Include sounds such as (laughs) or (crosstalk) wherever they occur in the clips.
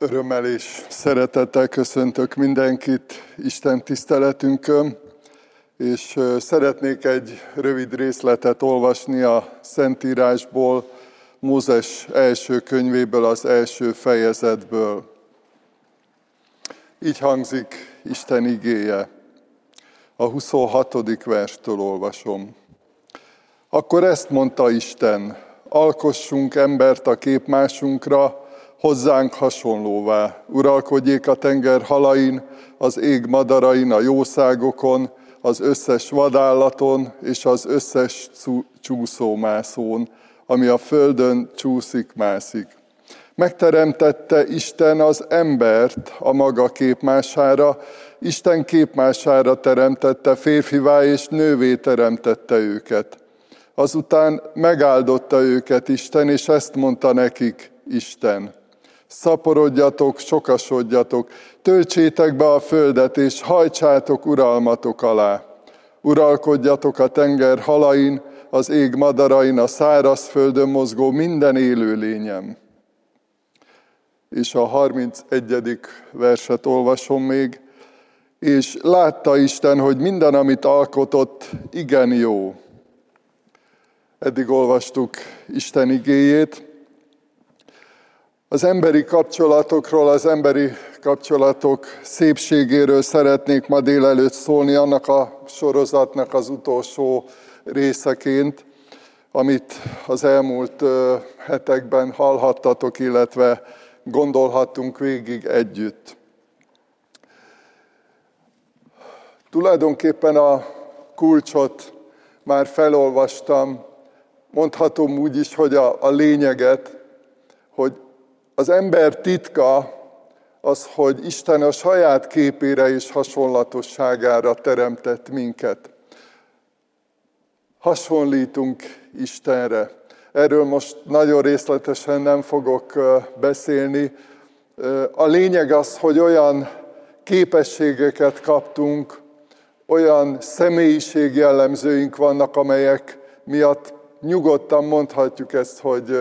Örömmel és szeretettel köszöntök mindenkit Isten tiszteletünkön, és szeretnék egy rövid részletet olvasni a Szentírásból, Mózes első könyvéből, az első fejezetből. Így hangzik Isten igéje. A 26. verstől olvasom. Akkor ezt mondta Isten, alkossunk embert a képmásunkra, hozzánk hasonlóvá. Uralkodjék a tenger halain, az ég madarain, a jószágokon, az összes vadállaton és az összes csúszómászón, ami a földön csúszik-mászik. Megteremtette Isten az embert a maga képmására, Isten képmására teremtette, férfivá és nővé teremtette őket. Azután megáldotta őket Isten, és ezt mondta nekik Isten szaporodjatok, sokasodjatok, töltsétek be a földet, és hajtsátok uralmatok alá. Uralkodjatok a tenger halain, az ég madarain, a száraz földön mozgó minden élő lényem. És a 31. verset olvasom még. És látta Isten, hogy minden, amit alkotott, igen jó. Eddig olvastuk Isten igéjét, az emberi kapcsolatokról, az emberi kapcsolatok szépségéről szeretnék ma délelőtt szólni, annak a sorozatnak az utolsó részeként, amit az elmúlt hetekben hallhattatok, illetve gondolhattunk végig együtt. Tulajdonképpen a kulcsot már felolvastam, mondhatom úgy is, hogy a, a lényeget, az ember titka az, hogy Isten a saját képére és hasonlatosságára teremtett minket. Hasonlítunk Istenre. Erről most nagyon részletesen nem fogok beszélni. A lényeg az, hogy olyan képességeket kaptunk, olyan személyiségjellemzőink vannak, amelyek miatt nyugodtan mondhatjuk ezt, hogy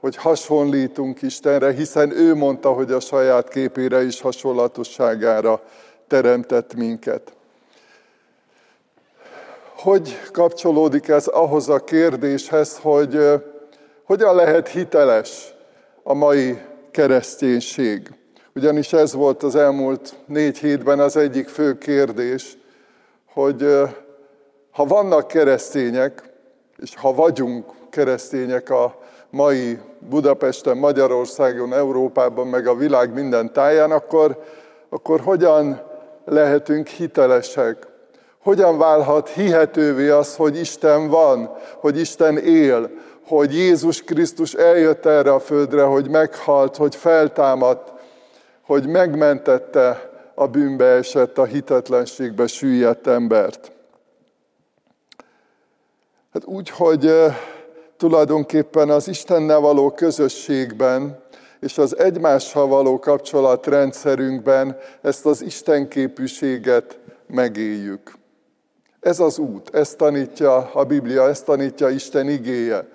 hogy hasonlítunk Istenre, hiszen ő mondta, hogy a saját képére és hasonlatosságára teremtett minket. Hogy kapcsolódik ez ahhoz a kérdéshez, hogy hogyan lehet hiteles a mai kereszténység? Ugyanis ez volt az elmúlt négy hétben az egyik fő kérdés, hogy ha vannak keresztények, és ha vagyunk keresztények a mai Budapesten, Magyarországon, Európában, meg a világ minden táján, akkor, akkor hogyan lehetünk hitelesek? Hogyan válhat hihetővé az, hogy Isten van, hogy Isten él, hogy Jézus Krisztus eljött erre a földre, hogy meghalt, hogy feltámadt, hogy megmentette a bűnbe esett, a hitetlenségbe süllyedt embert. Hát úgy, hogy tulajdonképpen az Istennel való közösségben és az egymással való kapcsolatrendszerünkben ezt az Isten képűséget megéljük. Ez az út, ezt tanítja a Biblia, ezt tanítja Isten igéje.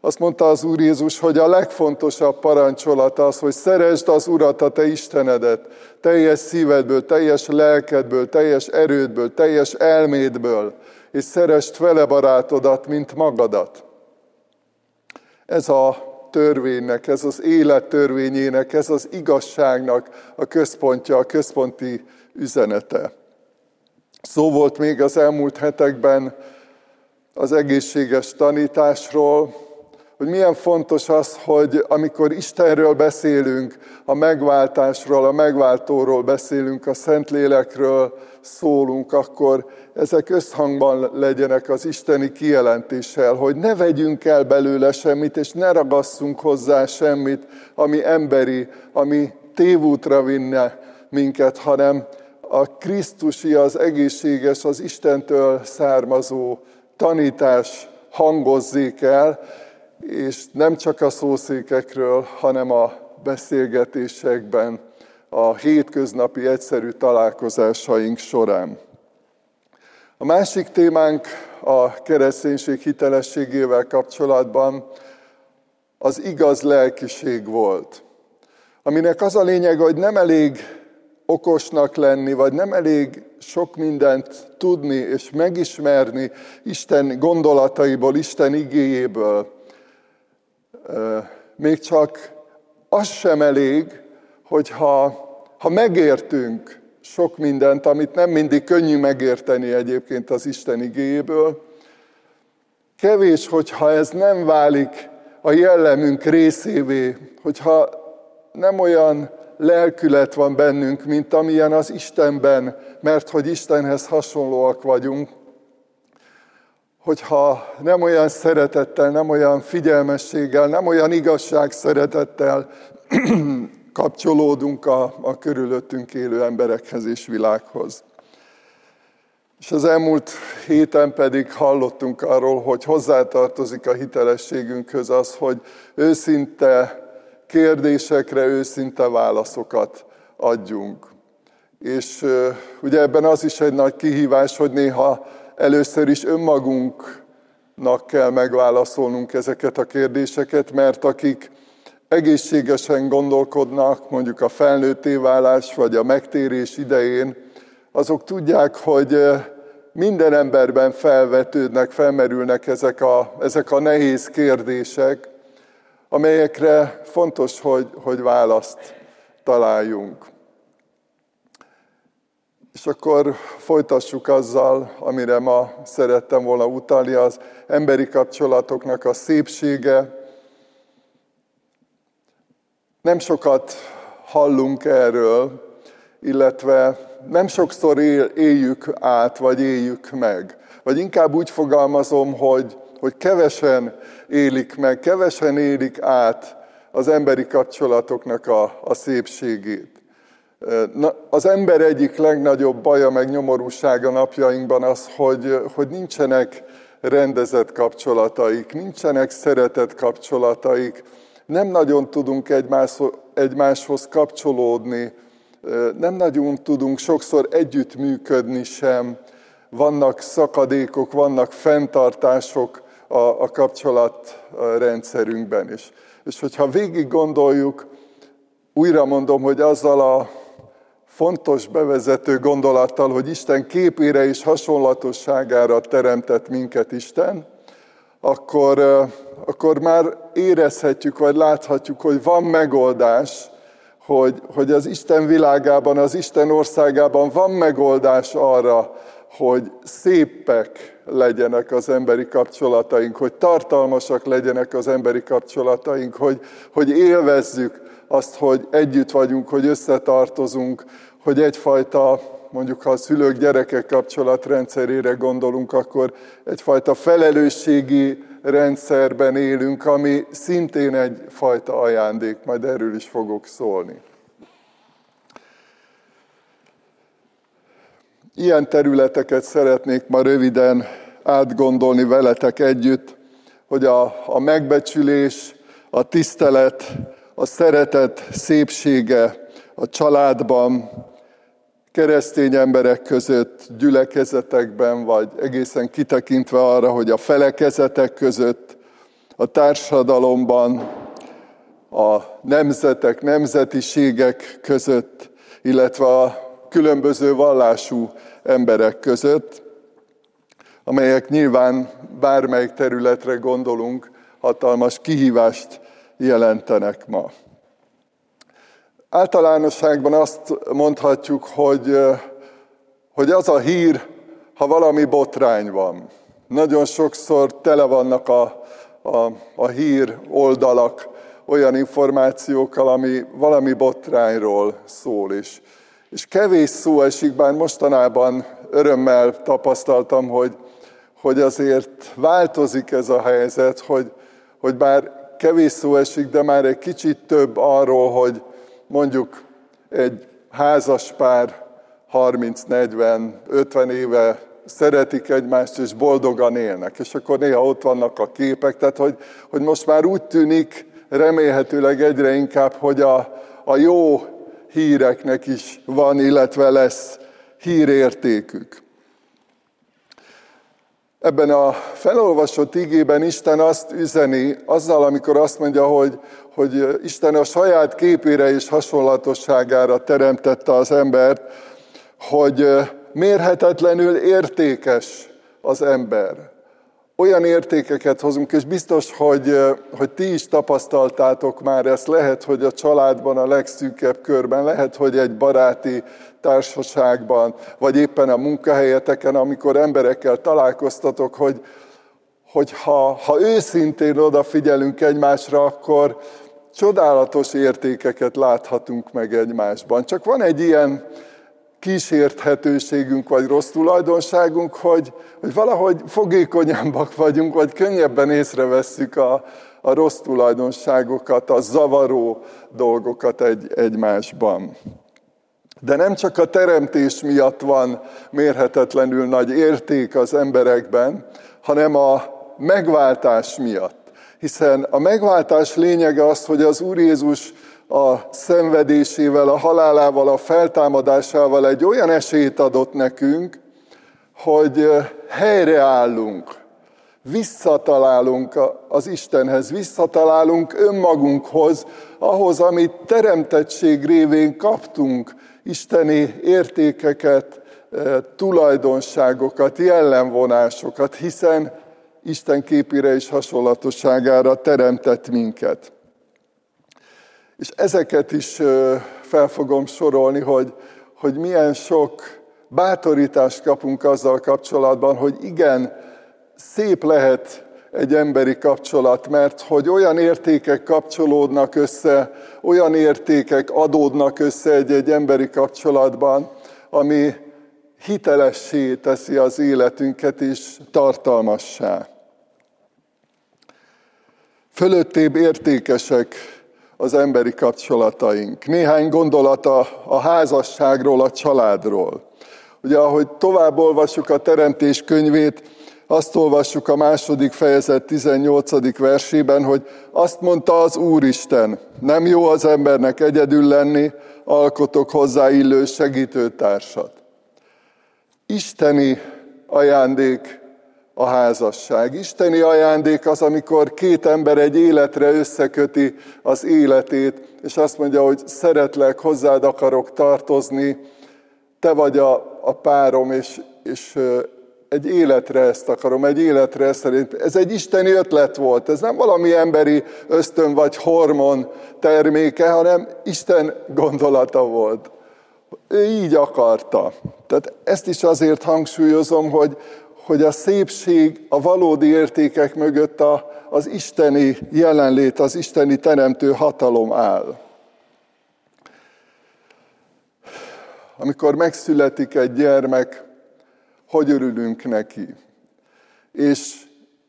Azt mondta az Úr Jézus, hogy a legfontosabb parancsolat az, hogy szeresd az Urat, a te Istenedet, teljes szívedből, teljes lelkedből, teljes erődből, teljes elmédből, és szeresd vele barátodat, mint magadat. Ez a törvénynek, ez az élet törvényének, ez az igazságnak a központja, a központi üzenete. Szó volt még az elmúlt hetekben az egészséges tanításról, hogy milyen fontos az, hogy amikor Istenről beszélünk, a megváltásról, a megváltóról beszélünk, a Szentlélekről szólunk, akkor ezek összhangban legyenek az isteni kijelentéssel, hogy ne vegyünk el belőle semmit, és ne ragasszunk hozzá semmit, ami emberi, ami tévútra vinne minket, hanem a Krisztusi, az egészséges, az Istentől származó tanítás hangozzék el, és nem csak a szószékekről, hanem a beszélgetésekben, a hétköznapi egyszerű találkozásaink során. A másik témánk a kereszténység hitelességével kapcsolatban az igaz lelkiség volt. aminek az a lényeg, hogy nem elég okosnak lenni, vagy nem elég sok mindent tudni és megismerni Isten gondolataiból, Isten igéjéből. Még csak az sem elég, hogyha ha megértünk sok mindent, amit nem mindig könnyű megérteni egyébként az Isten igéjéből, kevés, hogyha ez nem válik a jellemünk részévé, hogyha nem olyan lelkület van bennünk, mint amilyen az Istenben, mert hogy Istenhez hasonlóak vagyunk, hogyha nem olyan szeretettel, nem olyan figyelmességgel, nem olyan igazság szeretettel (clears throat) kapcsolódunk a, a körülöttünk élő emberekhez és világhoz. És az elmúlt héten pedig hallottunk arról, hogy hozzátartozik a hitelességünkhöz az, hogy őszinte kérdésekre őszinte válaszokat adjunk. És ugye ebben az is egy nagy kihívás, hogy néha először is önmagunknak kell megválaszolnunk ezeket a kérdéseket, mert akik egészségesen gondolkodnak, mondjuk a felnőtté válás vagy a megtérés idején, azok tudják, hogy minden emberben felvetődnek, felmerülnek ezek a, ezek a nehéz kérdések, amelyekre fontos, hogy, hogy választ találjunk. És akkor folytassuk azzal, amire ma szerettem volna utalni, az emberi kapcsolatoknak a szépsége. Nem sokat hallunk erről, illetve nem sokszor él, éljük át, vagy éljük meg. Vagy inkább úgy fogalmazom, hogy hogy kevesen élik meg, kevesen élik át az emberi kapcsolatoknak a, a szépségét. Na, az ember egyik legnagyobb baja meg nyomorúsága napjainkban az, hogy, hogy nincsenek rendezett kapcsolataik, nincsenek szeretett kapcsolataik, nem nagyon tudunk egymás, egymáshoz kapcsolódni, nem nagyon tudunk sokszor együttműködni sem, vannak szakadékok, vannak fenntartások, a, a kapcsolatrendszerünkben is. És hogyha végig gondoljuk, újra mondom, hogy azzal a fontos bevezető gondolattal, hogy Isten képére és hasonlatosságára teremtett minket Isten, akkor, akkor már érezhetjük, vagy láthatjuk, hogy van megoldás, hogy, hogy az Isten világában, az Isten országában van megoldás arra, hogy szépek legyenek az emberi kapcsolataink, hogy tartalmasak legyenek az emberi kapcsolataink, hogy, hogy élvezzük azt, hogy együtt vagyunk, hogy összetartozunk, hogy egyfajta, mondjuk ha a szülők gyerekek kapcsolatrendszerére gondolunk, akkor egyfajta felelősségi rendszerben élünk, ami szintén egyfajta ajándék, majd erről is fogok szólni. Ilyen területeket szeretnék ma röviden átgondolni veletek együtt, hogy a, a megbecsülés, a tisztelet, a szeretet szépsége a családban, keresztény emberek között, gyülekezetekben, vagy egészen kitekintve arra, hogy a felekezetek között, a társadalomban, a nemzetek, nemzetiségek között, illetve a különböző vallású emberek között, amelyek nyilván bármelyik területre gondolunk, hatalmas kihívást jelentenek ma. Általánosságban azt mondhatjuk, hogy, hogy az a hír, ha valami botrány van. Nagyon sokszor tele vannak a, a, a hír oldalak olyan információkkal, ami valami botrányról szól is. És kevés szó esik, bár mostanában örömmel tapasztaltam, hogy, hogy azért változik ez a helyzet, hogy, hogy bár kevés szó esik, de már egy kicsit több arról, hogy mondjuk egy házas pár 30-40-50 éve szeretik egymást, és boldogan élnek. És akkor néha ott vannak a képek, tehát hogy, hogy most már úgy tűnik, remélhetőleg egyre inkább, hogy a, a jó híreknek is van, illetve lesz hírértékük. Ebben a felolvasott igében Isten azt üzeni, azzal, amikor azt mondja, hogy, hogy Isten a saját képére és hasonlatosságára teremtette az embert, hogy mérhetetlenül értékes az ember. Olyan értékeket hozunk, és biztos, hogy, hogy ti is tapasztaltátok már ezt, lehet, hogy a családban, a legszűkebb körben, lehet, hogy egy baráti társaságban, vagy éppen a munkahelyeteken, amikor emberekkel találkoztatok, hogy, hogy ha, ha őszintén odafigyelünk egymásra, akkor csodálatos értékeket láthatunk meg egymásban. Csak van egy ilyen kísérthetőségünk, vagy rossz tulajdonságunk, hogy, hogy valahogy fogékonyabbak vagyunk, vagy könnyebben észrevesszük a, a rossz tulajdonságokat, a zavaró dolgokat egy, egymásban. De nem csak a teremtés miatt van mérhetetlenül nagy érték az emberekben, hanem a megváltás miatt. Hiszen a megváltás lényege az, hogy az Úr Jézus a szenvedésével, a halálával, a feltámadásával egy olyan esélyt adott nekünk, hogy helyreállunk, visszatalálunk az Istenhez, visszatalálunk önmagunkhoz, ahhoz, amit teremtettség révén kaptunk, isteni értékeket, tulajdonságokat, jellemvonásokat, hiszen Isten képére és hasonlatosságára teremtett minket. És ezeket is fel fogom sorolni, hogy, hogy milyen sok bátorítást kapunk azzal kapcsolatban, hogy igen, szép lehet egy emberi kapcsolat, mert hogy olyan értékek kapcsolódnak össze, olyan értékek adódnak össze egy-egy emberi kapcsolatban, ami hitelessé teszi az életünket is tartalmassá. Fölöttébb értékesek az emberi kapcsolataink. Néhány gondolata a házasságról, a családról. Ugye, ahogy tovább olvassuk a Teremtés könyvét, azt olvassuk a második fejezet 18. versében, hogy azt mondta az Úristen, nem jó az embernek egyedül lenni, alkotok hozzá illő segítőtársat. Isteni ajándék a házasság. Isteni ajándék az, amikor két ember egy életre összeköti az életét, és azt mondja, hogy szeretlek, hozzád akarok tartozni, te vagy a, a párom, és, és egy életre ezt akarom, egy életre szerint. Ez egy isteni ötlet volt, ez nem valami emberi ösztön vagy hormon terméke, hanem Isten gondolata volt. Ő így akarta. Tehát ezt is azért hangsúlyozom, hogy, hogy a szépség a valódi értékek mögött a, az isteni jelenlét, az isteni teremtő hatalom áll. Amikor megszületik egy gyermek, hogy örülünk neki. És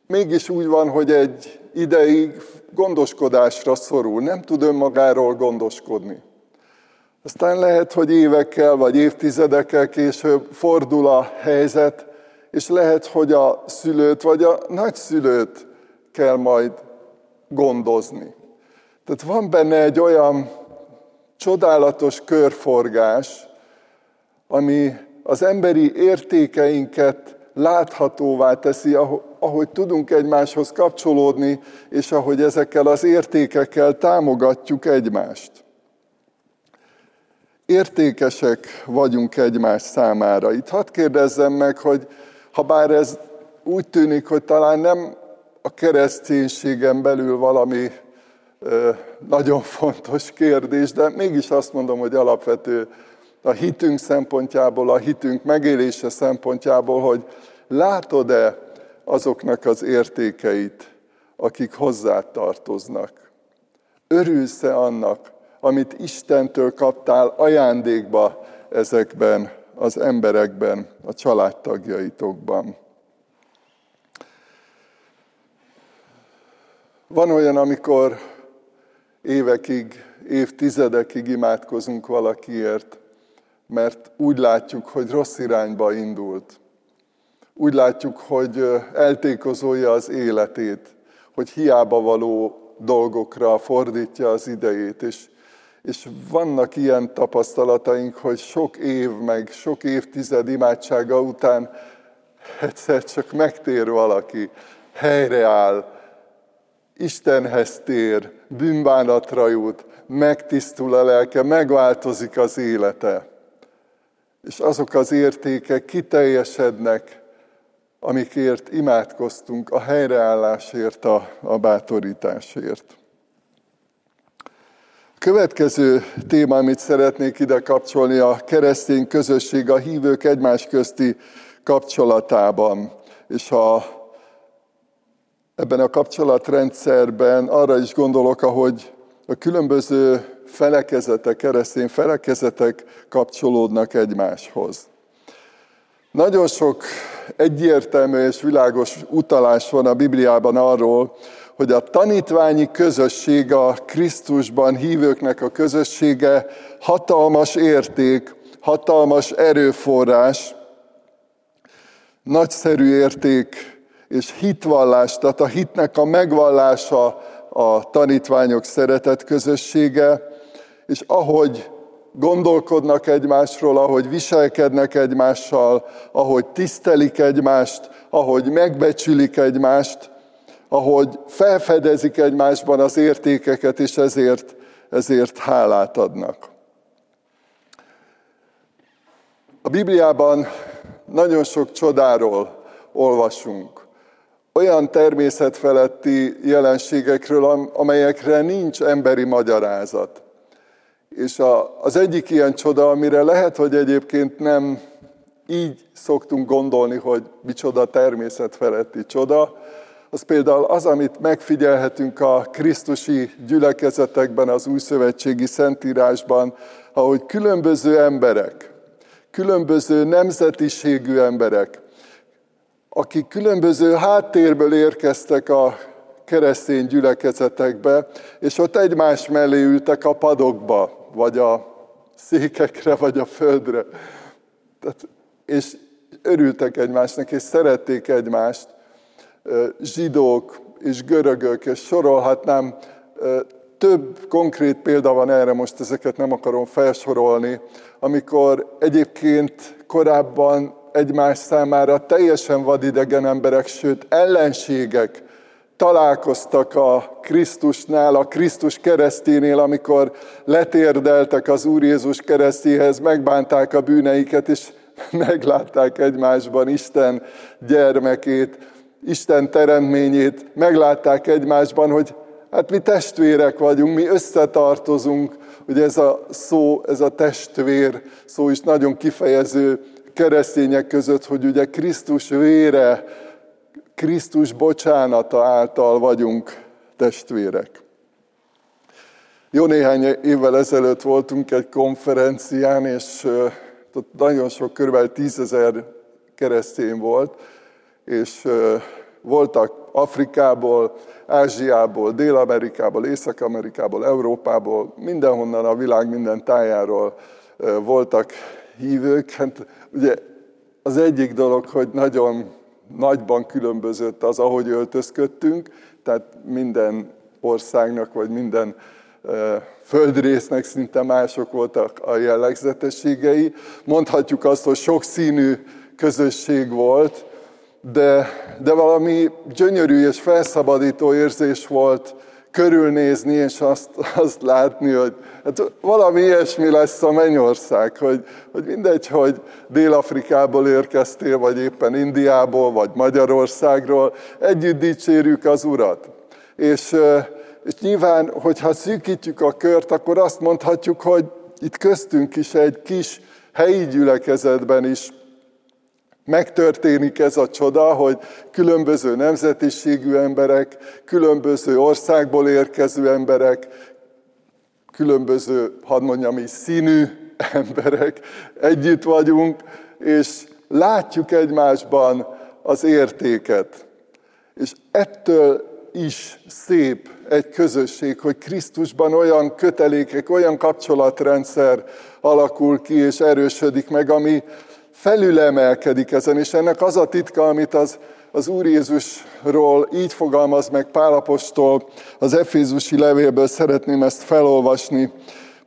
mégis úgy van, hogy egy ideig gondoskodásra szorul, nem tud önmagáról gondoskodni. Aztán lehet, hogy évekkel vagy évtizedekkel később fordul a helyzet, és lehet, hogy a szülőt vagy a nagyszülőt kell majd gondozni. Tehát van benne egy olyan csodálatos körforgás, ami az emberi értékeinket láthatóvá teszi, ahogy tudunk egymáshoz kapcsolódni, és ahogy ezekkel az értékekkel támogatjuk egymást. Értékesek vagyunk egymás számára. Itt hadd kérdezzem meg, hogy ha bár ez úgy tűnik, hogy talán nem a kereszténységen belül valami nagyon fontos kérdés, de mégis azt mondom, hogy alapvető a hitünk szempontjából, a hitünk megélése szempontjából, hogy látod-e azoknak az értékeit, akik hozzá tartoznak. Örülsz-e annak, amit Istentől kaptál ajándékba ezekben az emberekben, a családtagjaitokban. Van olyan, amikor évekig, évtizedekig imádkozunk valakiért, mert úgy látjuk, hogy rossz irányba indult. Úgy látjuk, hogy eltékozolja az életét, hogy hiába való dolgokra fordítja az idejét, és és vannak ilyen tapasztalataink, hogy sok év, meg sok évtized imádsága után egyszer csak megtér valaki, helyreáll, Istenhez tér, bűnbánatra jut, megtisztul a lelke, megváltozik az élete. És azok az értékek kiteljesednek, amikért imádkoztunk, a helyreállásért, a, a bátorításért. Következő téma, amit szeretnék ide kapcsolni, a keresztény közösség, a hívők egymás közti kapcsolatában. És a, ebben a kapcsolatrendszerben arra is gondolok, ahogy a különböző felekezetek, keresztény felekezetek kapcsolódnak egymáshoz. Nagyon sok egyértelmű és világos utalás van a Bibliában arról, hogy a tanítványi közösség, a Krisztusban hívőknek a közössége hatalmas érték, hatalmas erőforrás, nagyszerű érték és hitvallás, tehát a hitnek a megvallása a tanítványok szeretet közössége, és ahogy gondolkodnak egymásról, ahogy viselkednek egymással, ahogy tisztelik egymást, ahogy megbecsülik egymást, ahogy felfedezik egymásban az értékeket, és ezért, ezért hálát adnak. A Bibliában nagyon sok csodáról olvasunk. Olyan természetfeletti jelenségekről, amelyekre nincs emberi magyarázat. És a, az egyik ilyen csoda, amire lehet, hogy egyébként nem így szoktunk gondolni, hogy micsoda természetfeletti csoda, az például az, amit megfigyelhetünk a Krisztusi gyülekezetekben, az újszövetségi szentírásban, ahogy különböző emberek, különböző nemzetiségű emberek, akik különböző háttérből érkeztek a keresztény gyülekezetekbe, és ott egymás mellé ültek a padokba, vagy a székekre, vagy a földre. Tehát, és örültek egymásnak, és szerették egymást. Zsidók és görögök, és sorolhatnám, több konkrét példa van erre, most ezeket nem akarom felsorolni, amikor egyébként korábban egymás számára teljesen vadidegen emberek, sőt ellenségek találkoztak a Krisztusnál, a Krisztus kereszténél, amikor letérdeltek az Úr Jézus keresztéhez, megbánták a bűneiket, és (laughs) meglátták egymásban Isten gyermekét, Isten teremtményét, meglátták egymásban, hogy hát mi testvérek vagyunk, mi összetartozunk, hogy ez a szó, ez a testvér szó is nagyon kifejező keresztények között, hogy ugye Krisztus vére Krisztus bocsánata által vagyunk testvérek. Jó néhány évvel ezelőtt voltunk egy konferencián, és ott nagyon sok, kb. tízezer keresztény volt, és voltak Afrikából, Ázsiából, Dél-Amerikából, Észak-Amerikából, Európából, mindenhonnan a világ minden tájáról voltak hívők. Hát ugye az egyik dolog, hogy nagyon nagyban különbözött az, ahogy öltözködtünk, tehát minden országnak, vagy minden földrésznek szinte mások voltak a jellegzetességei. Mondhatjuk azt, hogy sokszínű közösség volt, de, de valami gyönyörű és felszabadító érzés volt körülnézni, és azt, azt látni, hogy hát valami ilyesmi lesz a mennyország, hogy, hogy mindegy, hogy Dél-Afrikából érkeztél, vagy éppen Indiából, vagy Magyarországról, együtt dicsérjük az Urat. És, és nyilván, hogyha szűkítjük a kört, akkor azt mondhatjuk, hogy itt köztünk is egy kis helyi gyülekezetben is Megtörténik ez a csoda, hogy különböző nemzetiségű emberek, különböző országból érkező emberek, különböző, hadd mondjam is, színű emberek együtt vagyunk, és látjuk egymásban az értéket. És ettől is szép egy közösség, hogy Krisztusban olyan kötelékek, olyan kapcsolatrendszer alakul ki és erősödik meg, ami felülemelkedik ezen, és ennek az a titka, amit az, az Úr Jézusról így fogalmaz meg Pálapostól, az Efézusi levélből szeretném ezt felolvasni.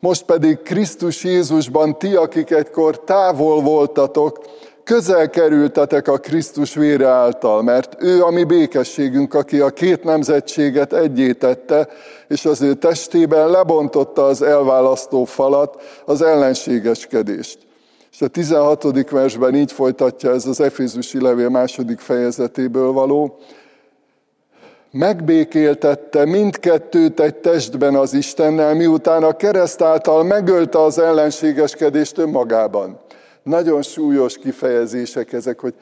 Most pedig Krisztus Jézusban ti, akik egykor távol voltatok, közel kerültetek a Krisztus vére által, mert ő a mi békességünk, aki a két nemzetséget egyétette, és az ő testében lebontotta az elválasztó falat, az ellenségeskedést. És a 16. versben így folytatja ez az Efézusi levél második fejezetéből való, megbékéltette mindkettőt egy testben az Istennel, miután a kereszt által megölte az ellenségeskedést önmagában. Nagyon súlyos kifejezések ezek, hogy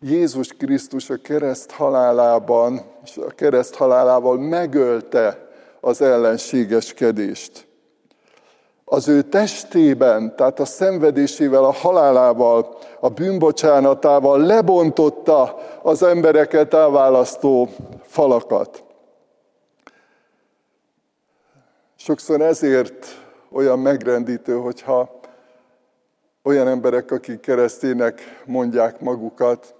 Jézus Krisztus a kereszt halálában, és a kereszt halálával megölte az ellenségeskedést. Az ő testében, tehát a szenvedésével, a halálával, a bűnbocsánatával lebontotta az embereket elválasztó falakat. Sokszor ezért olyan megrendítő, hogyha olyan emberek, akik keresztének mondják magukat,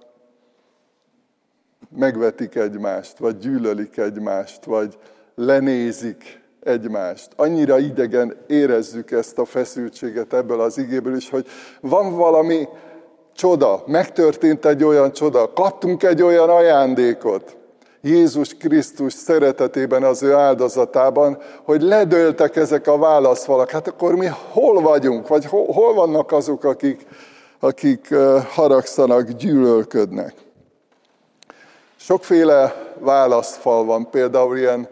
megvetik egymást, vagy gyűlölik egymást, vagy lenézik egymást. Annyira idegen érezzük ezt a feszültséget ebből az igéből is, hogy van valami csoda, megtörtént egy olyan csoda, kaptunk egy olyan ajándékot, Jézus Krisztus szeretetében, az ő áldozatában, hogy ledöltek ezek a válaszfalak. Hát akkor mi hol vagyunk, vagy hol, vannak azok, akik, akik haragszanak, gyűlölködnek? Sokféle válaszfal van, például ilyen,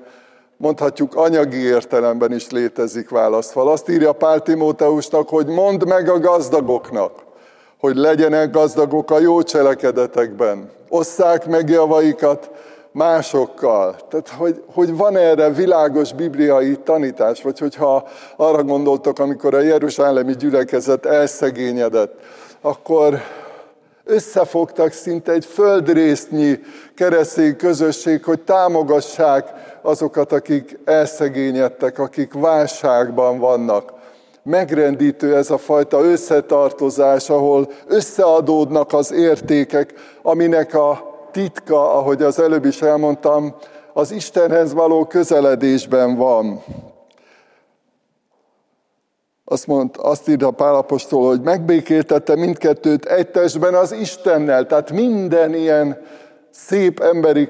mondhatjuk anyagi értelemben is létezik válaszfal. Azt írja Pál Timóteusnak, hogy mondd meg a gazdagoknak, hogy legyenek gazdagok a jó cselekedetekben. Osszák meg javaikat, másokkal. Tehát, hogy, hogy van erre világos bibliai tanítás, vagy hogyha arra gondoltok, amikor a Jeruzsálemi gyülekezet elszegényedett, akkor összefogtak szinte egy földrésznyi keresztény közösség, hogy támogassák azokat, akik elszegényedtek, akik válságban vannak. Megrendítő ez a fajta összetartozás, ahol összeadódnak az értékek, aminek a titka, ahogy az előbb is elmondtam, az Istenhez való közeledésben van. Azt, mond, azt írja Pálapostól, hogy megbékéltette mindkettőt egy testben az Istennel. Tehát minden ilyen szép emberi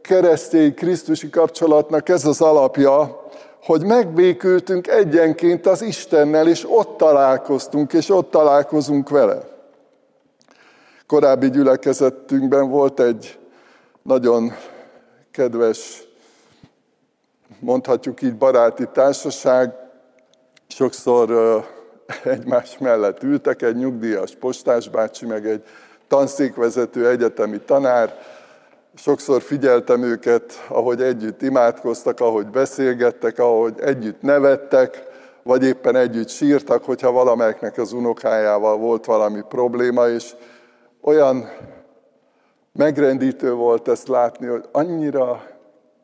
keresztény Krisztusi kapcsolatnak ez az alapja, hogy megbékültünk egyenként az Istennel, és ott találkoztunk, és ott találkozunk vele korábbi gyülekezetünkben volt egy nagyon kedves, mondhatjuk így baráti társaság, sokszor egymás mellett ültek, egy nyugdíjas postásbácsi, meg egy tanszékvezető egyetemi tanár, sokszor figyeltem őket, ahogy együtt imádkoztak, ahogy beszélgettek, ahogy együtt nevettek, vagy éppen együtt sírtak, hogyha valamelyiknek az unokájával volt valami probléma, és olyan megrendítő volt ezt látni, hogy annyira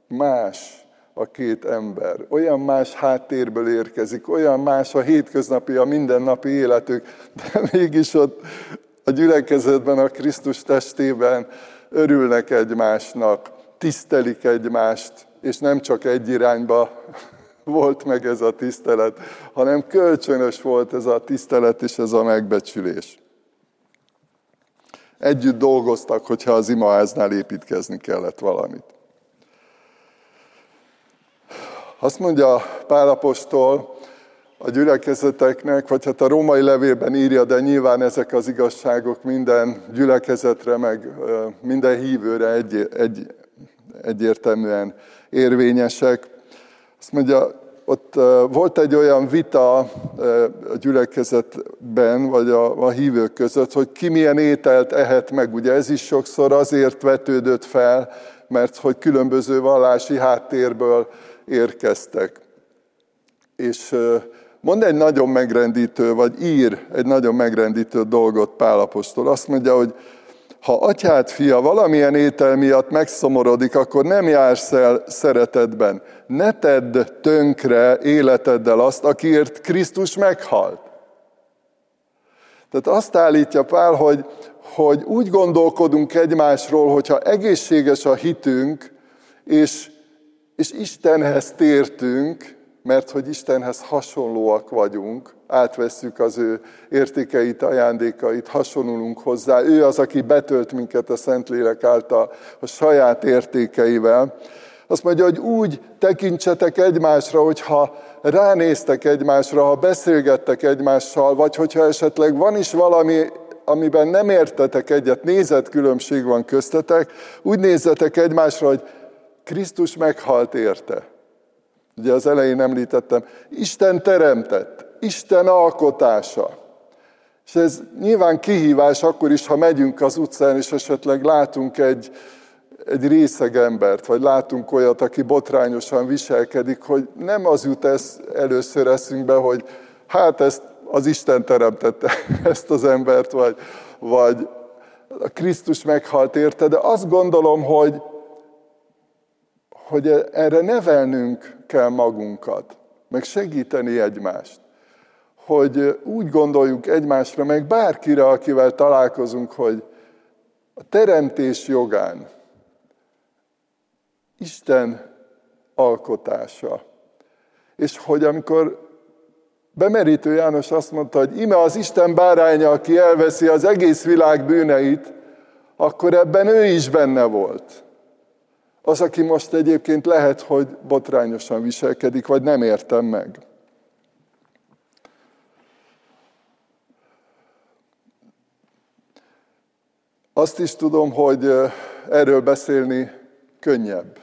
más a két ember, olyan más háttérből érkezik, olyan más a hétköznapi, a mindennapi életük, de (laughs) mégis ott a gyülekezetben, a Krisztus testében örülnek egymásnak, tisztelik egymást, és nem csak egy irányba (laughs) volt meg ez a tisztelet, hanem kölcsönös volt ez a tisztelet és ez a megbecsülés. Együtt dolgoztak, hogyha az imaháznál építkezni kellett valamit. Azt mondja Pálapostól a gyülekezeteknek, vagy hát a római levélben írja, de nyilván ezek az igazságok minden gyülekezetre, meg minden hívőre egy, egy, egyértelműen érvényesek. Azt mondja, ott volt egy olyan vita a gyülekezetben, vagy a, a hívők között, hogy ki milyen ételt ehet meg. Ugye ez is sokszor azért vetődött fel, mert hogy különböző vallási háttérből érkeztek. És mond egy nagyon megrendítő, vagy ír egy nagyon megrendítő dolgot Pálapostól. Azt mondja, hogy ha atyád fia valamilyen étel miatt megszomorodik, akkor nem jársz el szeretetben. Ne tedd tönkre életeddel azt, akiért Krisztus meghalt. Tehát azt állítja Pál, hogy, hogy úgy gondolkodunk egymásról, hogyha egészséges a hitünk, és, és Istenhez tértünk, mert hogy Istenhez hasonlóak vagyunk, átvesszük az ő értékeit, ajándékait, hasonlulunk hozzá. Ő az, aki betölt minket a Szentlélek által a saját értékeivel. Azt mondja, hogy úgy tekintsetek egymásra, hogyha ránéztek egymásra, ha beszélgettek egymással, vagy hogyha esetleg van is valami, amiben nem értetek egyet, nézetkülönbség van köztetek, úgy nézzetek egymásra, hogy Krisztus meghalt érte. Ugye az elején említettem, Isten teremtett, Isten alkotása. És ez nyilván kihívás akkor is, ha megyünk az utcán, és esetleg látunk egy, egy részeg embert, vagy látunk olyat, aki botrányosan viselkedik, hogy nem az jut ez először eszünkbe, hogy hát ezt az Isten teremtette (laughs) ezt az embert, vagy, vagy a Krisztus meghalt érte, de azt gondolom, hogy, hogy erre nevelnünk kell magunkat, meg segíteni egymást. Hogy úgy gondoljuk egymásra, meg bárkire, akivel találkozunk, hogy a teremtés jogán Isten alkotása. És hogy amikor bemerítő János azt mondta, hogy ime az Isten báránya, aki elveszi az egész világ bűneit, akkor ebben ő is benne volt. Az, aki most egyébként lehet, hogy botrányosan viselkedik, vagy nem értem meg. Azt is tudom, hogy erről beszélni könnyebb,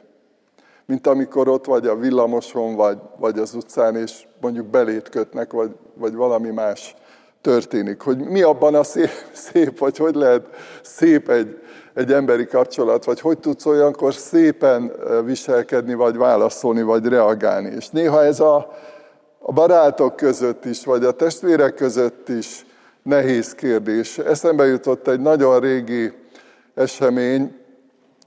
mint amikor ott vagy a villamoson, vagy, vagy az utcán, és mondjuk belét kötnek, vagy, vagy valami más történik. Hogy mi abban a szép, (laughs) szép, vagy hogy lehet szép egy, egy emberi kapcsolat, vagy hogy tudsz olyankor szépen viselkedni, vagy válaszolni, vagy reagálni. És néha ez a, a barátok között is, vagy a testvérek között is nehéz kérdés. Eszembe jutott egy nagyon régi esemény,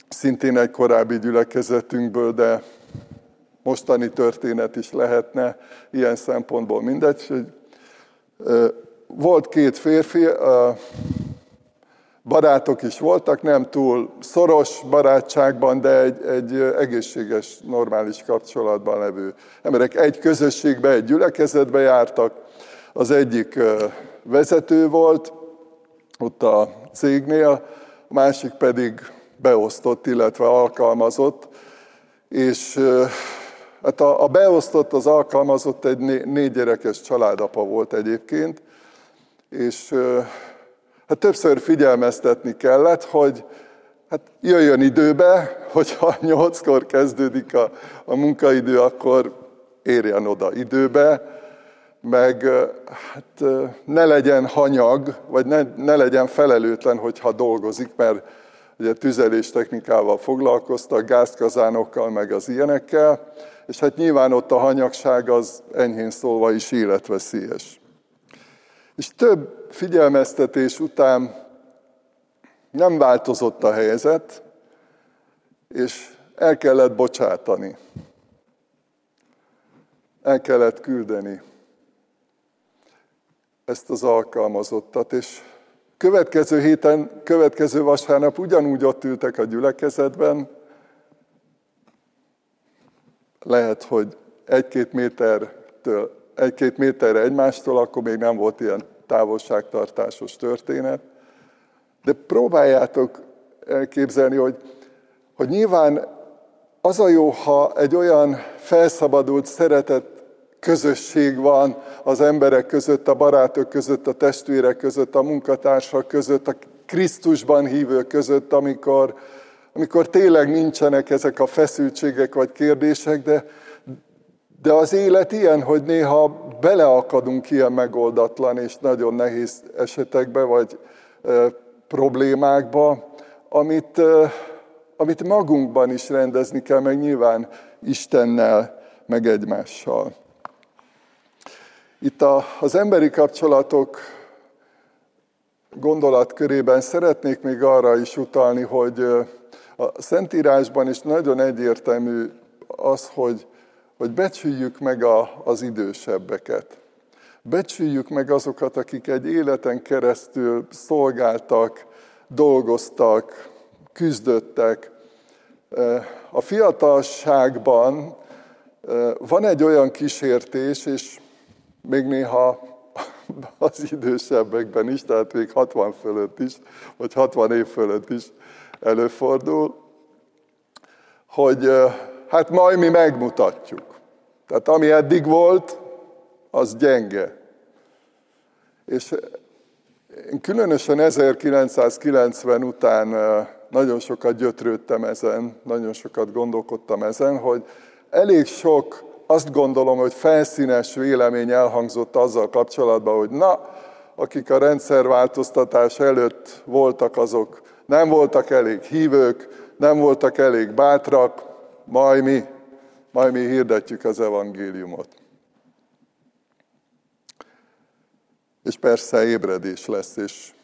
szintén egy korábbi gyülekezetünkből, de mostani történet is lehetne ilyen szempontból mindegy. Hogy volt két férfi, barátok is voltak, nem túl szoros barátságban, de egy, egy egészséges, normális kapcsolatban levő emberek. Egy közösségbe, egy gyülekezetbe jártak, az egyik vezető volt ott a cégnél, a másik pedig beosztott, illetve alkalmazott, és hát a, a beosztott, az alkalmazott egy né, négy gyerekes családapa volt egyébként, és hát többször figyelmeztetni kellett, hogy hát jöjjön időbe, hogyha (laughs) nyolckor kezdődik a, a munkaidő, akkor érjen oda időbe, meg hát ne legyen hanyag, vagy ne, ne legyen felelőtlen, hogyha dolgozik, mert ugye tüzelés technikával foglalkoztak, gázkazánokkal, meg az ilyenekkel, és hát nyilván ott a hanyagság az enyhén szólva is életveszélyes. És több figyelmeztetés után nem változott a helyzet, és el kellett bocsátani. El kellett küldeni ezt az alkalmazottat, és következő héten, következő vasárnap ugyanúgy ott ültek a gyülekezetben, lehet, hogy egy-két métertől, egy-két méterre egymástól, akkor még nem volt ilyen távolságtartásos történet. De próbáljátok elképzelni, hogy, hogy nyilván az a jó, ha egy olyan felszabadult, szeretett közösség van az emberek között, a barátok között, a testvérek között, a munkatársak között, a Krisztusban hívők között, amikor, amikor tényleg nincsenek ezek a feszültségek vagy kérdések, de, de az élet ilyen, hogy néha beleakadunk ilyen megoldatlan és nagyon nehéz esetekbe, vagy problémákba, amit, amit magunkban is rendezni kell, meg nyilván Istennel, meg egymással. Itt a, az emberi kapcsolatok gondolatkörében szeretnék még arra is utalni, hogy a Szentírásban is nagyon egyértelmű az, hogy, hogy becsüljük meg a, az idősebbeket. Becsüljük meg azokat, akik egy életen keresztül szolgáltak, dolgoztak, küzdöttek. A fiatalságban Van egy olyan kísértés, és még néha (laughs) az idősebbekben is, tehát még 60 fölött is, vagy 60 év fölött is előfordul, hogy hát majd mi megmutatjuk. Tehát ami eddig volt, az gyenge. És én különösen 1990 után nagyon sokat gyötrődtem ezen, nagyon sokat gondolkodtam ezen, hogy elég sok, azt gondolom, hogy felszínes vélemény elhangzott azzal kapcsolatban, hogy na, akik a rendszerváltoztatás előtt voltak, azok nem voltak elég hívők, nem voltak elég bátrak, majd mi, majd mi hirdetjük az evangéliumot. És persze ébredés lesz, és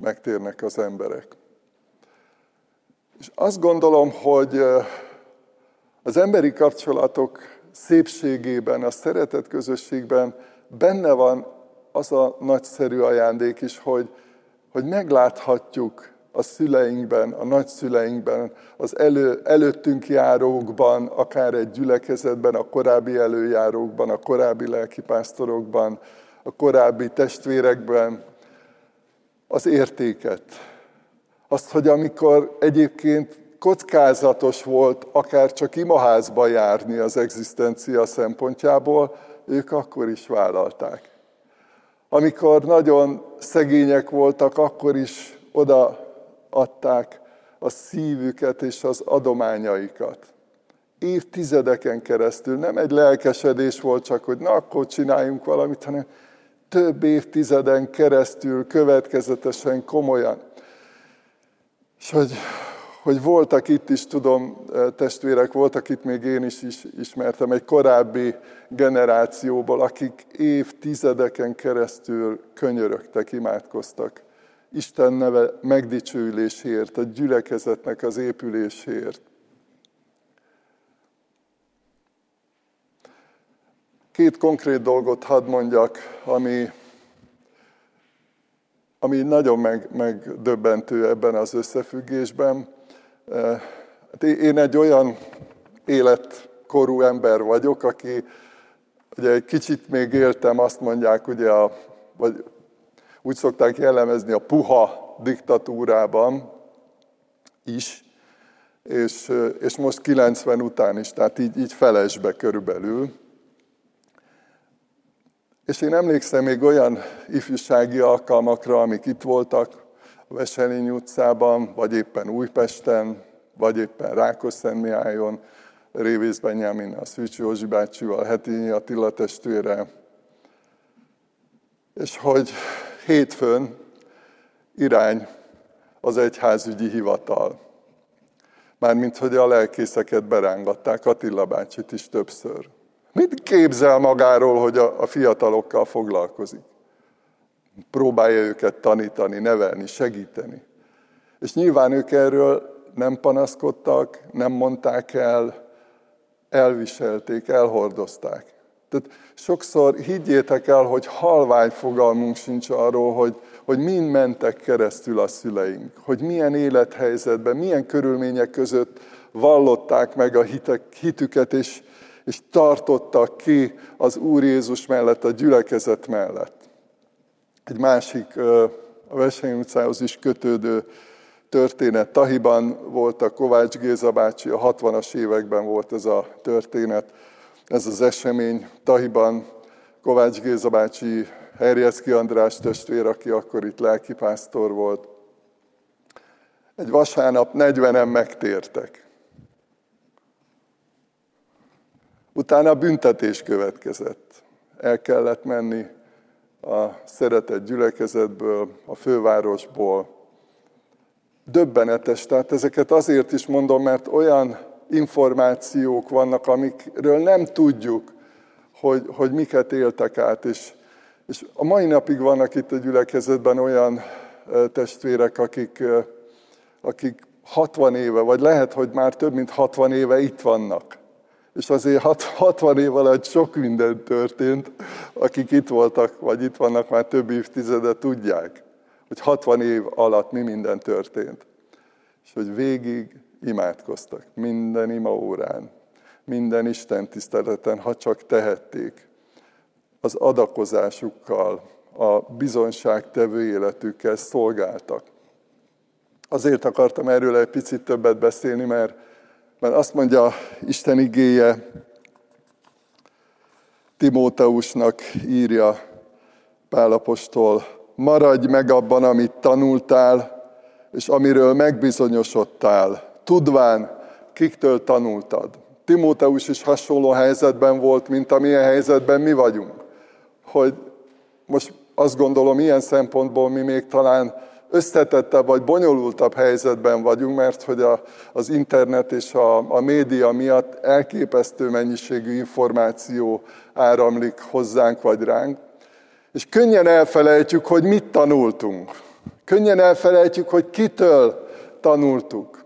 megtérnek az emberek. És azt gondolom, hogy az emberi kapcsolatok szépségében, a szeretet közösségben benne van az a nagyszerű ajándék is, hogy, hogy megláthatjuk a szüleinkben, a nagyszüleinkben, az elő, előttünk járókban, akár egy gyülekezetben, a korábbi előjárókban, a korábbi lelkipásztorokban, a korábbi testvérekben az értéket. Azt, hogy amikor egyébként kockázatos volt akár csak imaházba járni az egzisztencia szempontjából, ők akkor is vállalták. Amikor nagyon szegények voltak, akkor is oda adták a szívüket és az adományaikat. Évtizedeken keresztül nem egy lelkesedés volt csak, hogy na akkor csináljunk valamit, hanem több évtizeden keresztül következetesen komolyan. És hogy, hogy voltak itt is, tudom, testvérek, voltak itt még én is, is ismertem egy korábbi generációból, akik évtizedeken keresztül könyörögtek, imádkoztak Isten neve megdicsőüléséért, a gyülekezetnek az épüléséért. Két konkrét dolgot hadd mondjak, ami, ami nagyon meg, megdöbbentő ebben az összefüggésben. Hát én egy olyan életkorú ember vagyok, aki ugye egy kicsit még éltem, azt mondják, ugye, a, vagy úgy szokták jellemezni a puha diktatúrában is, és, és most 90 után is, tehát így, így felesbe körülbelül. És én emlékszem még olyan ifjúsági alkalmakra, amik itt voltak, Veselény utcában, vagy éppen Újpesten, vagy éppen Rákosszentmiályon, Révész Benyámin, a Szűcs Józsi bácsival, Hetényi Attila testvére, és hogy hétfőn irány az egyházügyi hivatal. Mármint, hogy a lelkészeket berángatták, Attila bácsit is többször. Mit képzel magáról, hogy a, fiatalokkal foglalkozik? Próbálja őket tanítani, nevelni, segíteni. És nyilván ők erről nem panaszkodtak, nem mondták el, elviselték, elhordozták. Tehát sokszor higgyétek el, hogy halvány fogalmunk sincs arról, hogy, hogy mind mentek keresztül a szüleink, hogy milyen élethelyzetben, milyen körülmények között vallották meg a hitek, hitüket, és, és tartottak ki az Úr Jézus mellett, a gyülekezet mellett. Egy másik a Veseny utcához is kötődő történet. Tahiban volt a Kovács Géza bácsi, a 60-as években volt ez a történet ez az esemény. Tahiban Kovács Géza bácsi, Herjeszki András testvér, aki akkor itt lelkipásztor volt. Egy vasárnap 40-en megtértek. Utána büntetés következett. El kellett menni a szeretett gyülekezetből, a fővárosból. Döbbenetes, tehát ezeket azért is mondom, mert olyan információk vannak, amikről nem tudjuk, hogy, hogy miket éltek át. És, és a mai napig vannak itt a gyülekezetben olyan testvérek, akik, akik 60 éve, vagy lehet, hogy már több mint 60 éve itt vannak. És azért 60 év alatt sok minden történt, akik itt voltak, vagy itt vannak már több évtizede, tudják, hogy 60 év alatt mi minden történt. És hogy végig imádkoztak minden ima órán. minden Isten tiszteleten, ha csak tehették, az adakozásukkal, a bizonyságtevő életükkel szolgáltak. Azért akartam erről egy picit többet beszélni, mert, mert azt mondja Isten igéje, Timóteusnak írja Pálapostól, maradj meg abban, amit tanultál, és amiről megbizonyosodtál, tudván, kiktől tanultad. Timóteus is hasonló helyzetben volt, mint amilyen helyzetben mi vagyunk. Hogy most azt gondolom, ilyen szempontból mi még talán összetettebb vagy bonyolultabb helyzetben vagyunk, mert hogy a, az internet és a, a média miatt elképesztő mennyiségű információ áramlik hozzánk vagy ránk, és könnyen elfelejtjük, hogy mit tanultunk. Könnyen elfelejtjük, hogy kitől tanultuk.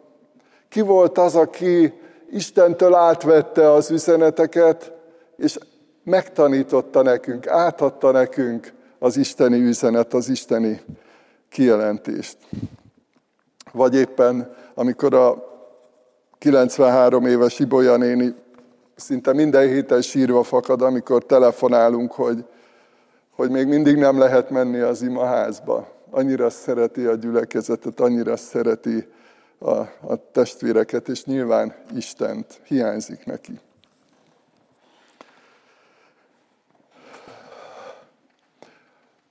Ki volt az, aki Istentől átvette az üzeneteket, és megtanította nekünk, átadta nekünk az isteni üzenet, az isteni kijelentést. Vagy éppen, amikor a 93 éves Ibolya néni szinte minden héten sírva fakad, amikor telefonálunk, hogy, hogy még mindig nem lehet menni az imaházba. Annyira szereti a gyülekezetet, annyira szereti a, a testvéreket, és nyilván Istent hiányzik neki.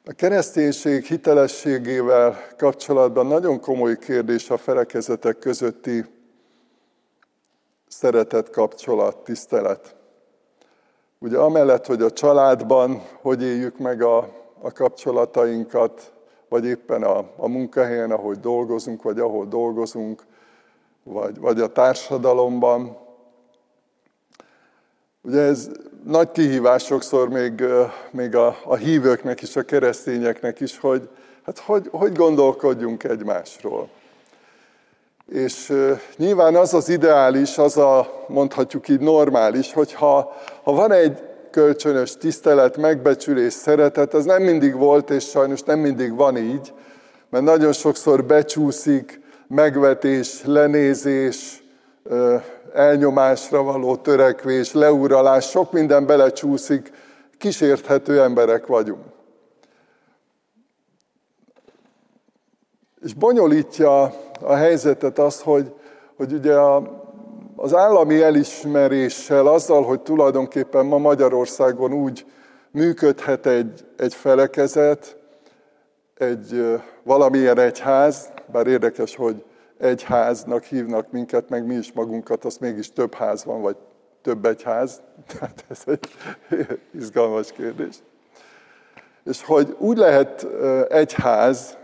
A kereszténység hitelességével kapcsolatban nagyon komoly kérdés a felekezetek közötti szeretet kapcsolat, tisztelet. Ugye amellett, hogy a családban hogy éljük meg a, a kapcsolatainkat, vagy éppen a, a munkahelyen, ahogy dolgozunk, vagy ahol dolgozunk, vagy, vagy a társadalomban. Ugye ez nagy kihívás sokszor még, még a, a hívőknek is, a keresztényeknek is, hogy hát hogy, hogy gondolkodjunk egymásról. És nyilván az az ideális, az a mondhatjuk így normális, hogyha ha van egy kölcsönös tisztelet, megbecsülés, szeretet, az nem mindig volt, és sajnos nem mindig van így, mert nagyon sokszor becsúszik, megvetés, lenézés, elnyomásra való törekvés, leuralás, sok minden belecsúszik, kísérthető emberek vagyunk. És bonyolítja a helyzetet az, hogy, hogy ugye a, az állami elismeréssel, azzal, hogy tulajdonképpen ma Magyarországon úgy működhet egy, egy felekezet, egy valamilyen egyház, bár érdekes, hogy egyháznak hívnak minket, meg mi is magunkat, az mégis több ház van, vagy több egyház. (laughs) Tehát ez egy (laughs) izgalmas kérdés. És hogy úgy lehet egyház,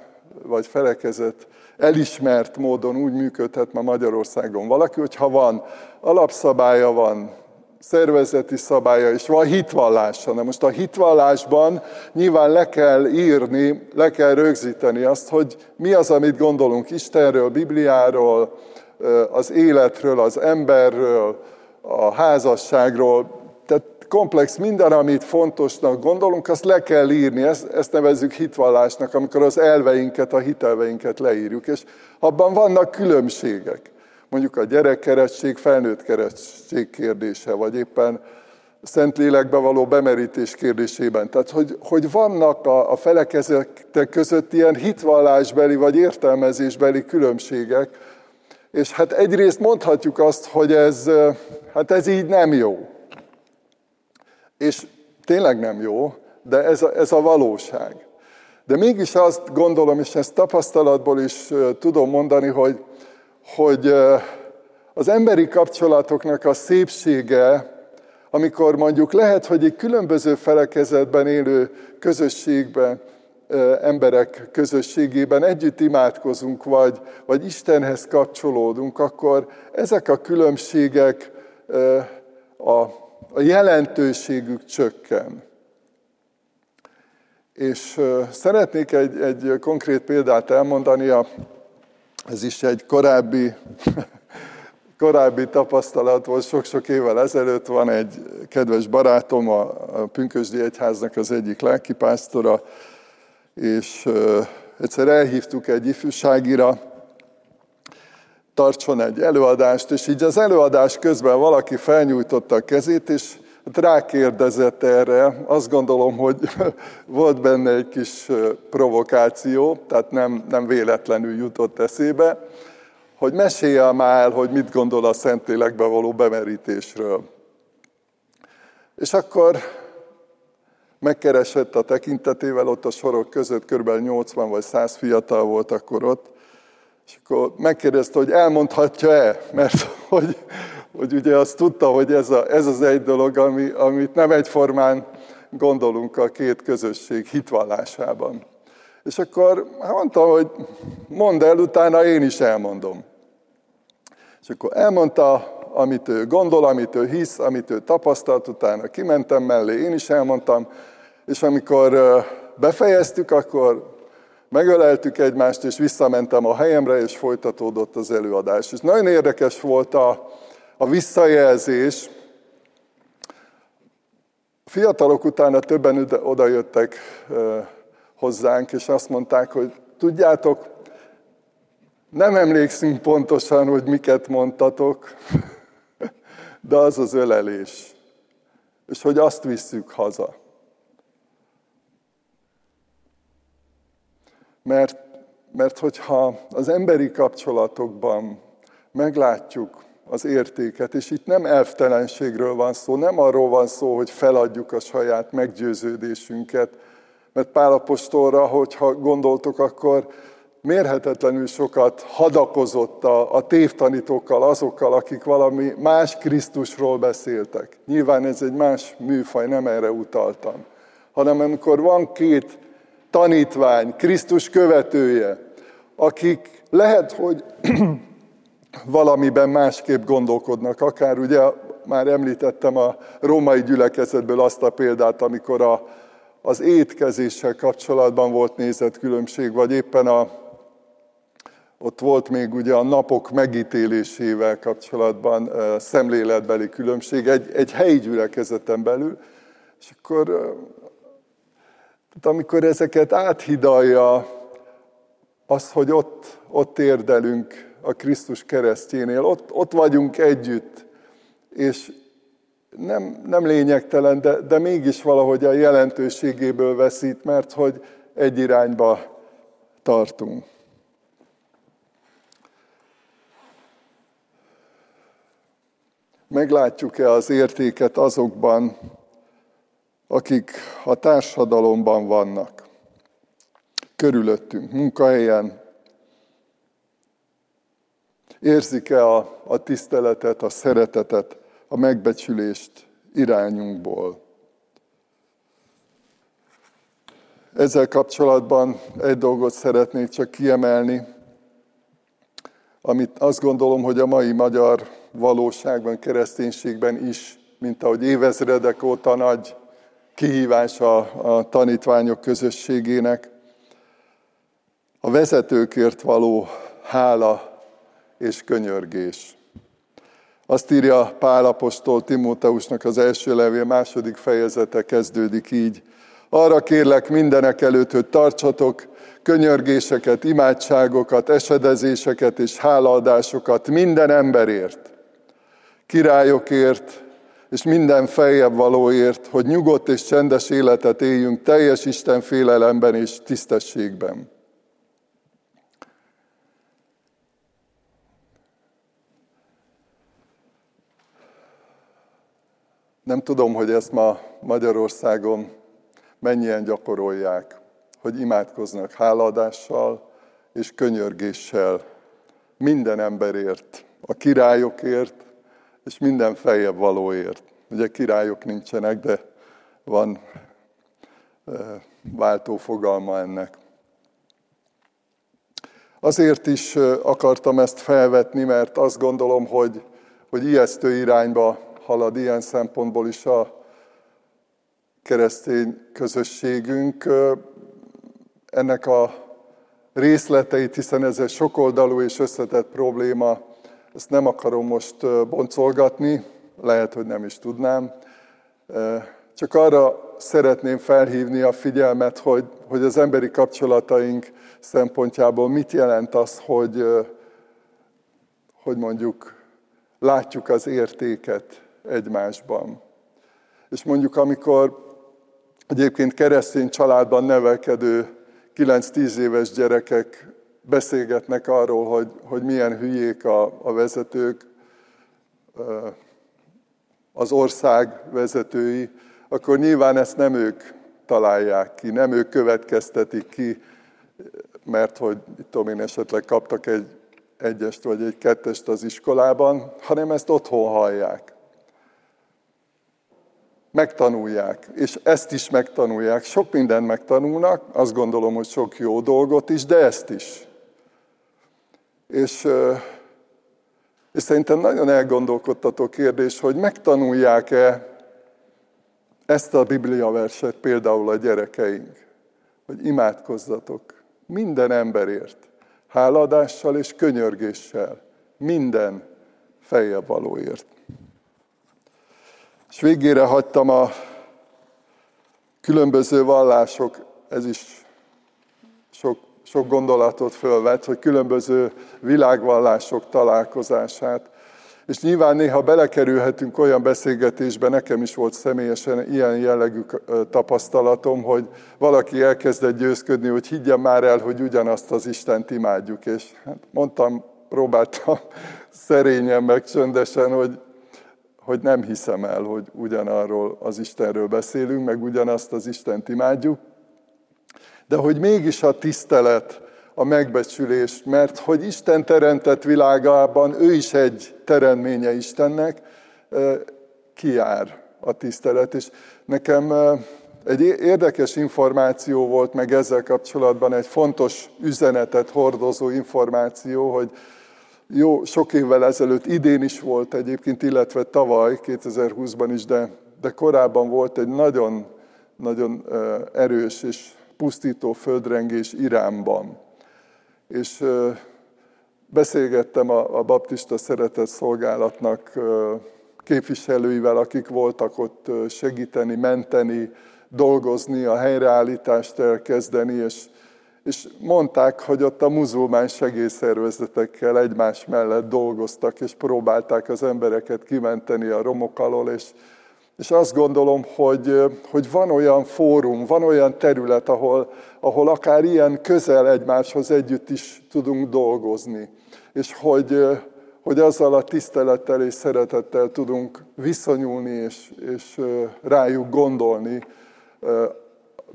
vagy felekezet elismert módon úgy működhet ma Magyarországon valaki, hogyha van alapszabálya, van szervezeti szabálya, és van hitvallása. Na most a hitvallásban nyilván le kell írni, le kell rögzíteni azt, hogy mi az, amit gondolunk Istenről, Bibliáról, az életről, az emberről, a házasságról, komplex minden, amit fontosnak gondolunk, azt le kell írni, ezt, ezt nevezzük hitvallásnak, amikor az elveinket, a hitelveinket leírjuk, és abban vannak különbségek mondjuk a gyerekkeresztség, felnőtt keresztség kérdése, vagy éppen Szentlélekbe való bemerítés kérdésében. Tehát, hogy, hogy vannak a, a felekezetek között ilyen hitvallásbeli vagy értelmezésbeli különbségek, és hát egyrészt mondhatjuk azt, hogy ez, hát ez így nem jó. És tényleg nem jó, de ez a, ez a valóság. De mégis azt gondolom, és ezt tapasztalatból is tudom mondani, hogy, hogy az emberi kapcsolatoknak a szépsége, amikor mondjuk lehet, hogy egy különböző felekezetben élő közösségben, emberek közösségében együtt imádkozunk, vagy, vagy Istenhez kapcsolódunk, akkor ezek a különbségek, a, a jelentőségük csökken. És szeretnék egy, egy konkrét példát elmondani, a ez is egy korábbi, (laughs) korábbi tapasztalat volt, sok-sok évvel ezelőtt van egy kedves barátom, a Pünkösdi Egyháznak az egyik lelkipásztora, és egyszer elhívtuk egy ifjúságira, tartson egy előadást, és így az előadás közben valaki felnyújtotta a kezét, és hát rákérdezett erre. Azt gondolom, hogy (laughs) volt benne egy kis provokáció, tehát nem, nem véletlenül jutott eszébe, hogy mesélje már el, hogy mit gondol a Szentlélekbe való bemerítésről. És akkor megkeresett a tekintetével, ott a sorok között kb. 80 vagy 100 fiatal volt akkor ott, és akkor megkérdezte, hogy elmondhatja-e, mert (laughs) hogy, hogy ugye azt tudta, hogy ez, a, ez az egy dolog, ami, amit nem egyformán gondolunk a két közösség hitvallásában. És akkor mondtam, hogy mondd el, utána én is elmondom. És akkor elmondta, amit ő gondol, amit ő hisz, amit ő tapasztalt, utána kimentem mellé, én is elmondtam, és amikor befejeztük, akkor megöleltük egymást, és visszamentem a helyemre, és folytatódott az előadás. És nagyon érdekes volt a, a visszajelzés. A fiatalok utána többen oda jöttek hozzánk, és azt mondták, hogy tudjátok, nem emlékszünk pontosan, hogy miket mondtatok, (laughs) de az az ölelés. És hogy azt visszük haza. Mert, mert hogyha az emberi kapcsolatokban meglátjuk az értéket, és itt nem elvtelenségről van szó, nem arról van szó, hogy feladjuk a saját meggyőződésünket, mert Pálapostolra, hogyha gondoltok, akkor mérhetetlenül sokat hadakozott a, a tévtanítókkal, azokkal, akik valami más Krisztusról beszéltek. Nyilván ez egy más műfaj, nem erre utaltam. Hanem amikor van két tanítvány, Krisztus követője, akik lehet, hogy (clears throat) valamiben másképp gondolkodnak. Akár ugye már említettem a római gyülekezetből azt a példát, amikor a, az étkezéssel kapcsolatban volt nézetkülönbség, vagy éppen a, ott volt még ugye a napok megítélésével kapcsolatban szemléletbeli különbség egy, egy helyi gyülekezeten belül, és akkor tehát amikor ezeket áthidalja az, hogy ott, ott érdelünk a Krisztus keresztjénél, ott, ott vagyunk együtt, és nem, nem lényegtelen, de, de mégis valahogy a jelentőségéből veszít, mert hogy egy irányba tartunk. Meglátjuk-e az értéket azokban, akik a társadalomban vannak, körülöttünk, munkahelyen, érzik-e a, a tiszteletet, a szeretetet, a megbecsülést irányunkból. Ezzel kapcsolatban egy dolgot szeretnék csak kiemelni, amit azt gondolom, hogy a mai magyar valóságban, kereszténységben is, mint ahogy évezredek óta nagy kihívás a, a tanítványok közösségének, a vezetőkért való hála és könyörgés. Azt írja Pál apostol Timóteusnak az első levél második fejezete kezdődik így. Arra kérlek mindenek előtt, hogy tartsatok könyörgéseket, imádságokat, esedezéseket és hálaadásokat minden emberért, királyokért, és minden feljebb valóért, hogy nyugodt és csendes életet éljünk teljes Isten félelemben és tisztességben. Nem tudom, hogy ezt ma Magyarországon mennyien gyakorolják, hogy imádkoznak hálaadással és könyörgéssel minden emberért, a királyokért, és minden feljebb valóért. Ugye királyok nincsenek, de van váltó fogalma ennek. Azért is akartam ezt felvetni, mert azt gondolom, hogy, hogy ijesztő irányba halad ilyen szempontból is a keresztény közösségünk. Ennek a részleteit, hiszen ez egy sokoldalú és összetett probléma, ezt nem akarom most boncolgatni, lehet, hogy nem is tudnám. Csak arra szeretném felhívni a figyelmet, hogy, hogy az emberi kapcsolataink szempontjából mit jelent az, hogy hogy mondjuk látjuk az értéket egymásban. És mondjuk amikor egyébként keresztény családban nevelkedő 9-10 éves gyerekek beszélgetnek arról, hogy, hogy milyen hülyék a, a vezetők, az ország vezetői, akkor nyilván ezt nem ők találják ki, nem ők következtetik ki, mert hogy, tudom én, esetleg kaptak egy egyest vagy egy kettest az iskolában, hanem ezt otthon hallják. Megtanulják, és ezt is megtanulják. Sok mindent megtanulnak, azt gondolom, hogy sok jó dolgot is, de ezt is. És, és szerintem nagyon elgondolkodtató kérdés, hogy megtanulják-e ezt a Biblia verset például a gyerekeink, hogy imádkozzatok minden emberért, háladással és könyörgéssel, minden feljebb valóért. És végére hagytam a különböző vallások, ez is sok, gondolatot fölvet, hogy különböző világvallások találkozását. És nyilván néha belekerülhetünk olyan beszélgetésbe, nekem is volt személyesen ilyen jellegű tapasztalatom, hogy valaki elkezdett győzködni, hogy higgyen már el, hogy ugyanazt az Istent imádjuk. És hát mondtam, próbáltam (laughs) szerényen, meg csöndesen, hogy, hogy nem hiszem el, hogy ugyanarról az Istenről beszélünk, meg ugyanazt az Istent imádjuk, de hogy mégis a tisztelet, a megbecsülés, mert hogy Isten teremtett világában, ő is egy teremménye Istennek, kiár a tisztelet. És nekem egy érdekes információ volt meg ezzel kapcsolatban, egy fontos üzenetet hordozó információ, hogy jó, sok évvel ezelőtt, idén is volt egyébként, illetve tavaly, 2020-ban is, de, de korábban volt egy nagyon, nagyon erős és pusztító földrengés Iránban. És beszélgettem a, baptista szeretett szolgálatnak képviselőivel, akik voltak ott segíteni, menteni, dolgozni, a helyreállítást elkezdeni, és, és mondták, hogy ott a muzulmán segélyszervezetekkel egymás mellett dolgoztak, és próbálták az embereket kimenteni a romok alól, és, és azt gondolom, hogy, hogy van olyan fórum, van olyan terület, ahol, ahol akár ilyen közel egymáshoz együtt is tudunk dolgozni. És hogy, hogy azzal a tisztelettel és szeretettel tudunk viszonyulni és, és rájuk gondolni,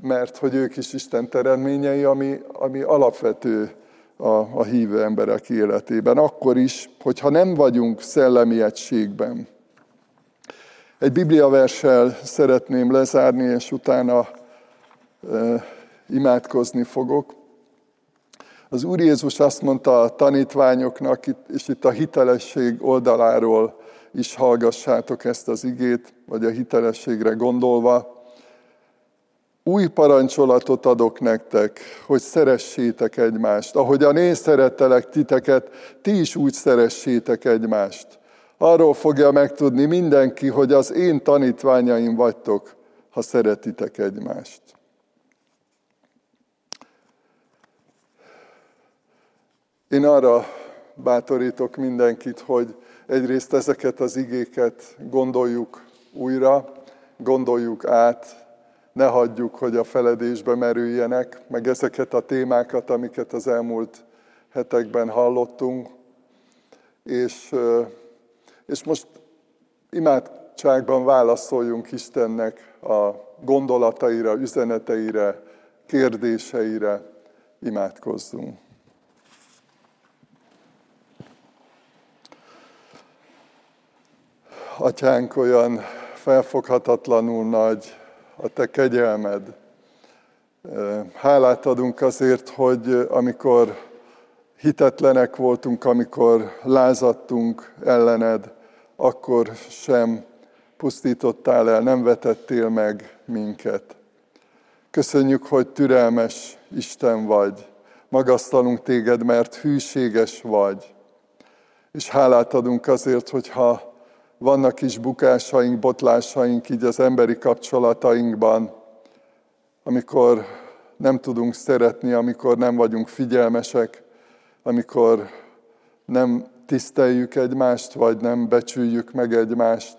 mert hogy ők is Isten teremtményei, ami, ami alapvető a, a hívő emberek életében. Akkor is, hogyha nem vagyunk szellemi egységben. Egy bibliaverssel szeretném lezárni, és utána imádkozni fogok. Az Úr Jézus azt mondta a tanítványoknak, és itt a hitelesség oldaláról is hallgassátok ezt az igét, vagy a hitelességre gondolva. Új parancsolatot adok nektek, hogy szeressétek egymást. Ahogyan én szerettelek titeket, ti is úgy szeressétek egymást. Arról fogja megtudni mindenki, hogy az én tanítványaim vagytok, ha szeretitek egymást. Én arra bátorítok mindenkit, hogy egyrészt ezeket az igéket gondoljuk újra, gondoljuk át, ne hagyjuk, hogy a feledésbe merüljenek, meg ezeket a témákat, amiket az elmúlt hetekben hallottunk, és és most imádságban válaszoljunk Istennek a gondolataira, üzeneteire, kérdéseire, imádkozzunk. Atyánk, olyan felfoghatatlanul nagy a Te kegyelmed. Hálát adunk azért, hogy amikor hitetlenek voltunk, amikor lázadtunk ellened, akkor sem pusztítottál el, nem vetettél meg minket. Köszönjük, hogy türelmes Isten vagy. Magasztalunk téged, mert hűséges vagy. És hálát adunk azért, hogyha vannak is bukásaink, botlásaink így az emberi kapcsolatainkban, amikor nem tudunk szeretni, amikor nem vagyunk figyelmesek, amikor nem tiszteljük egymást, vagy nem becsüljük meg egymást,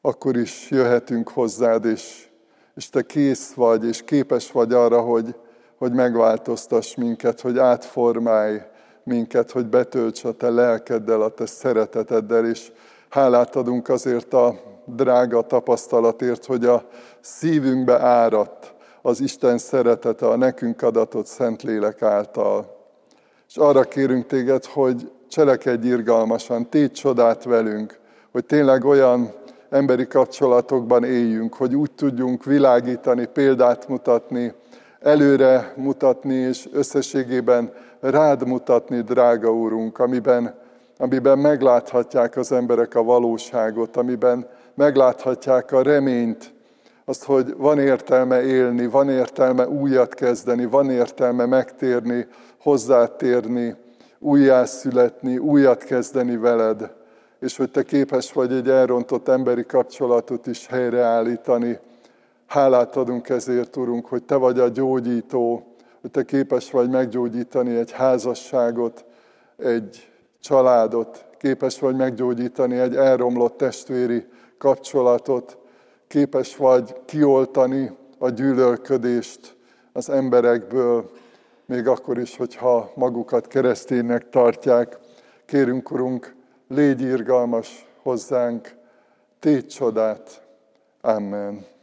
akkor is jöhetünk hozzád, és, és te kész vagy, és képes vagy arra, hogy, hogy megváltoztass minket, hogy átformálj minket, hogy betölts a te lelkeddel, a te szereteteddel, és hálát adunk azért a drága tapasztalatért, hogy a szívünkbe áradt az Isten szeretete a nekünk adatott Szentlélek által. És arra kérünk téged, hogy cselekedj irgalmasan, tégy csodát velünk, hogy tényleg olyan emberi kapcsolatokban éljünk, hogy úgy tudjunk világítani, példát mutatni, előre mutatni, és összességében rád mutatni, drága Úrunk, amiben, amiben megláthatják az emberek a valóságot, amiben megláthatják a reményt, azt, hogy van értelme élni, van értelme újat kezdeni, van értelme megtérni, hozzátérni, újjászületni, újat kezdeni veled, és hogy te képes vagy egy elrontott emberi kapcsolatot is helyreállítani. Hálát adunk ezért, Urunk, hogy te vagy a gyógyító, hogy te képes vagy meggyógyítani egy házasságot, egy családot, képes vagy meggyógyítani egy elromlott testvéri kapcsolatot, képes vagy kioltani a gyűlölködést az emberekből, még akkor is, hogyha magukat kereszténynek tartják. Kérünk, Urunk, légy irgalmas hozzánk, tégy csodát. Amen.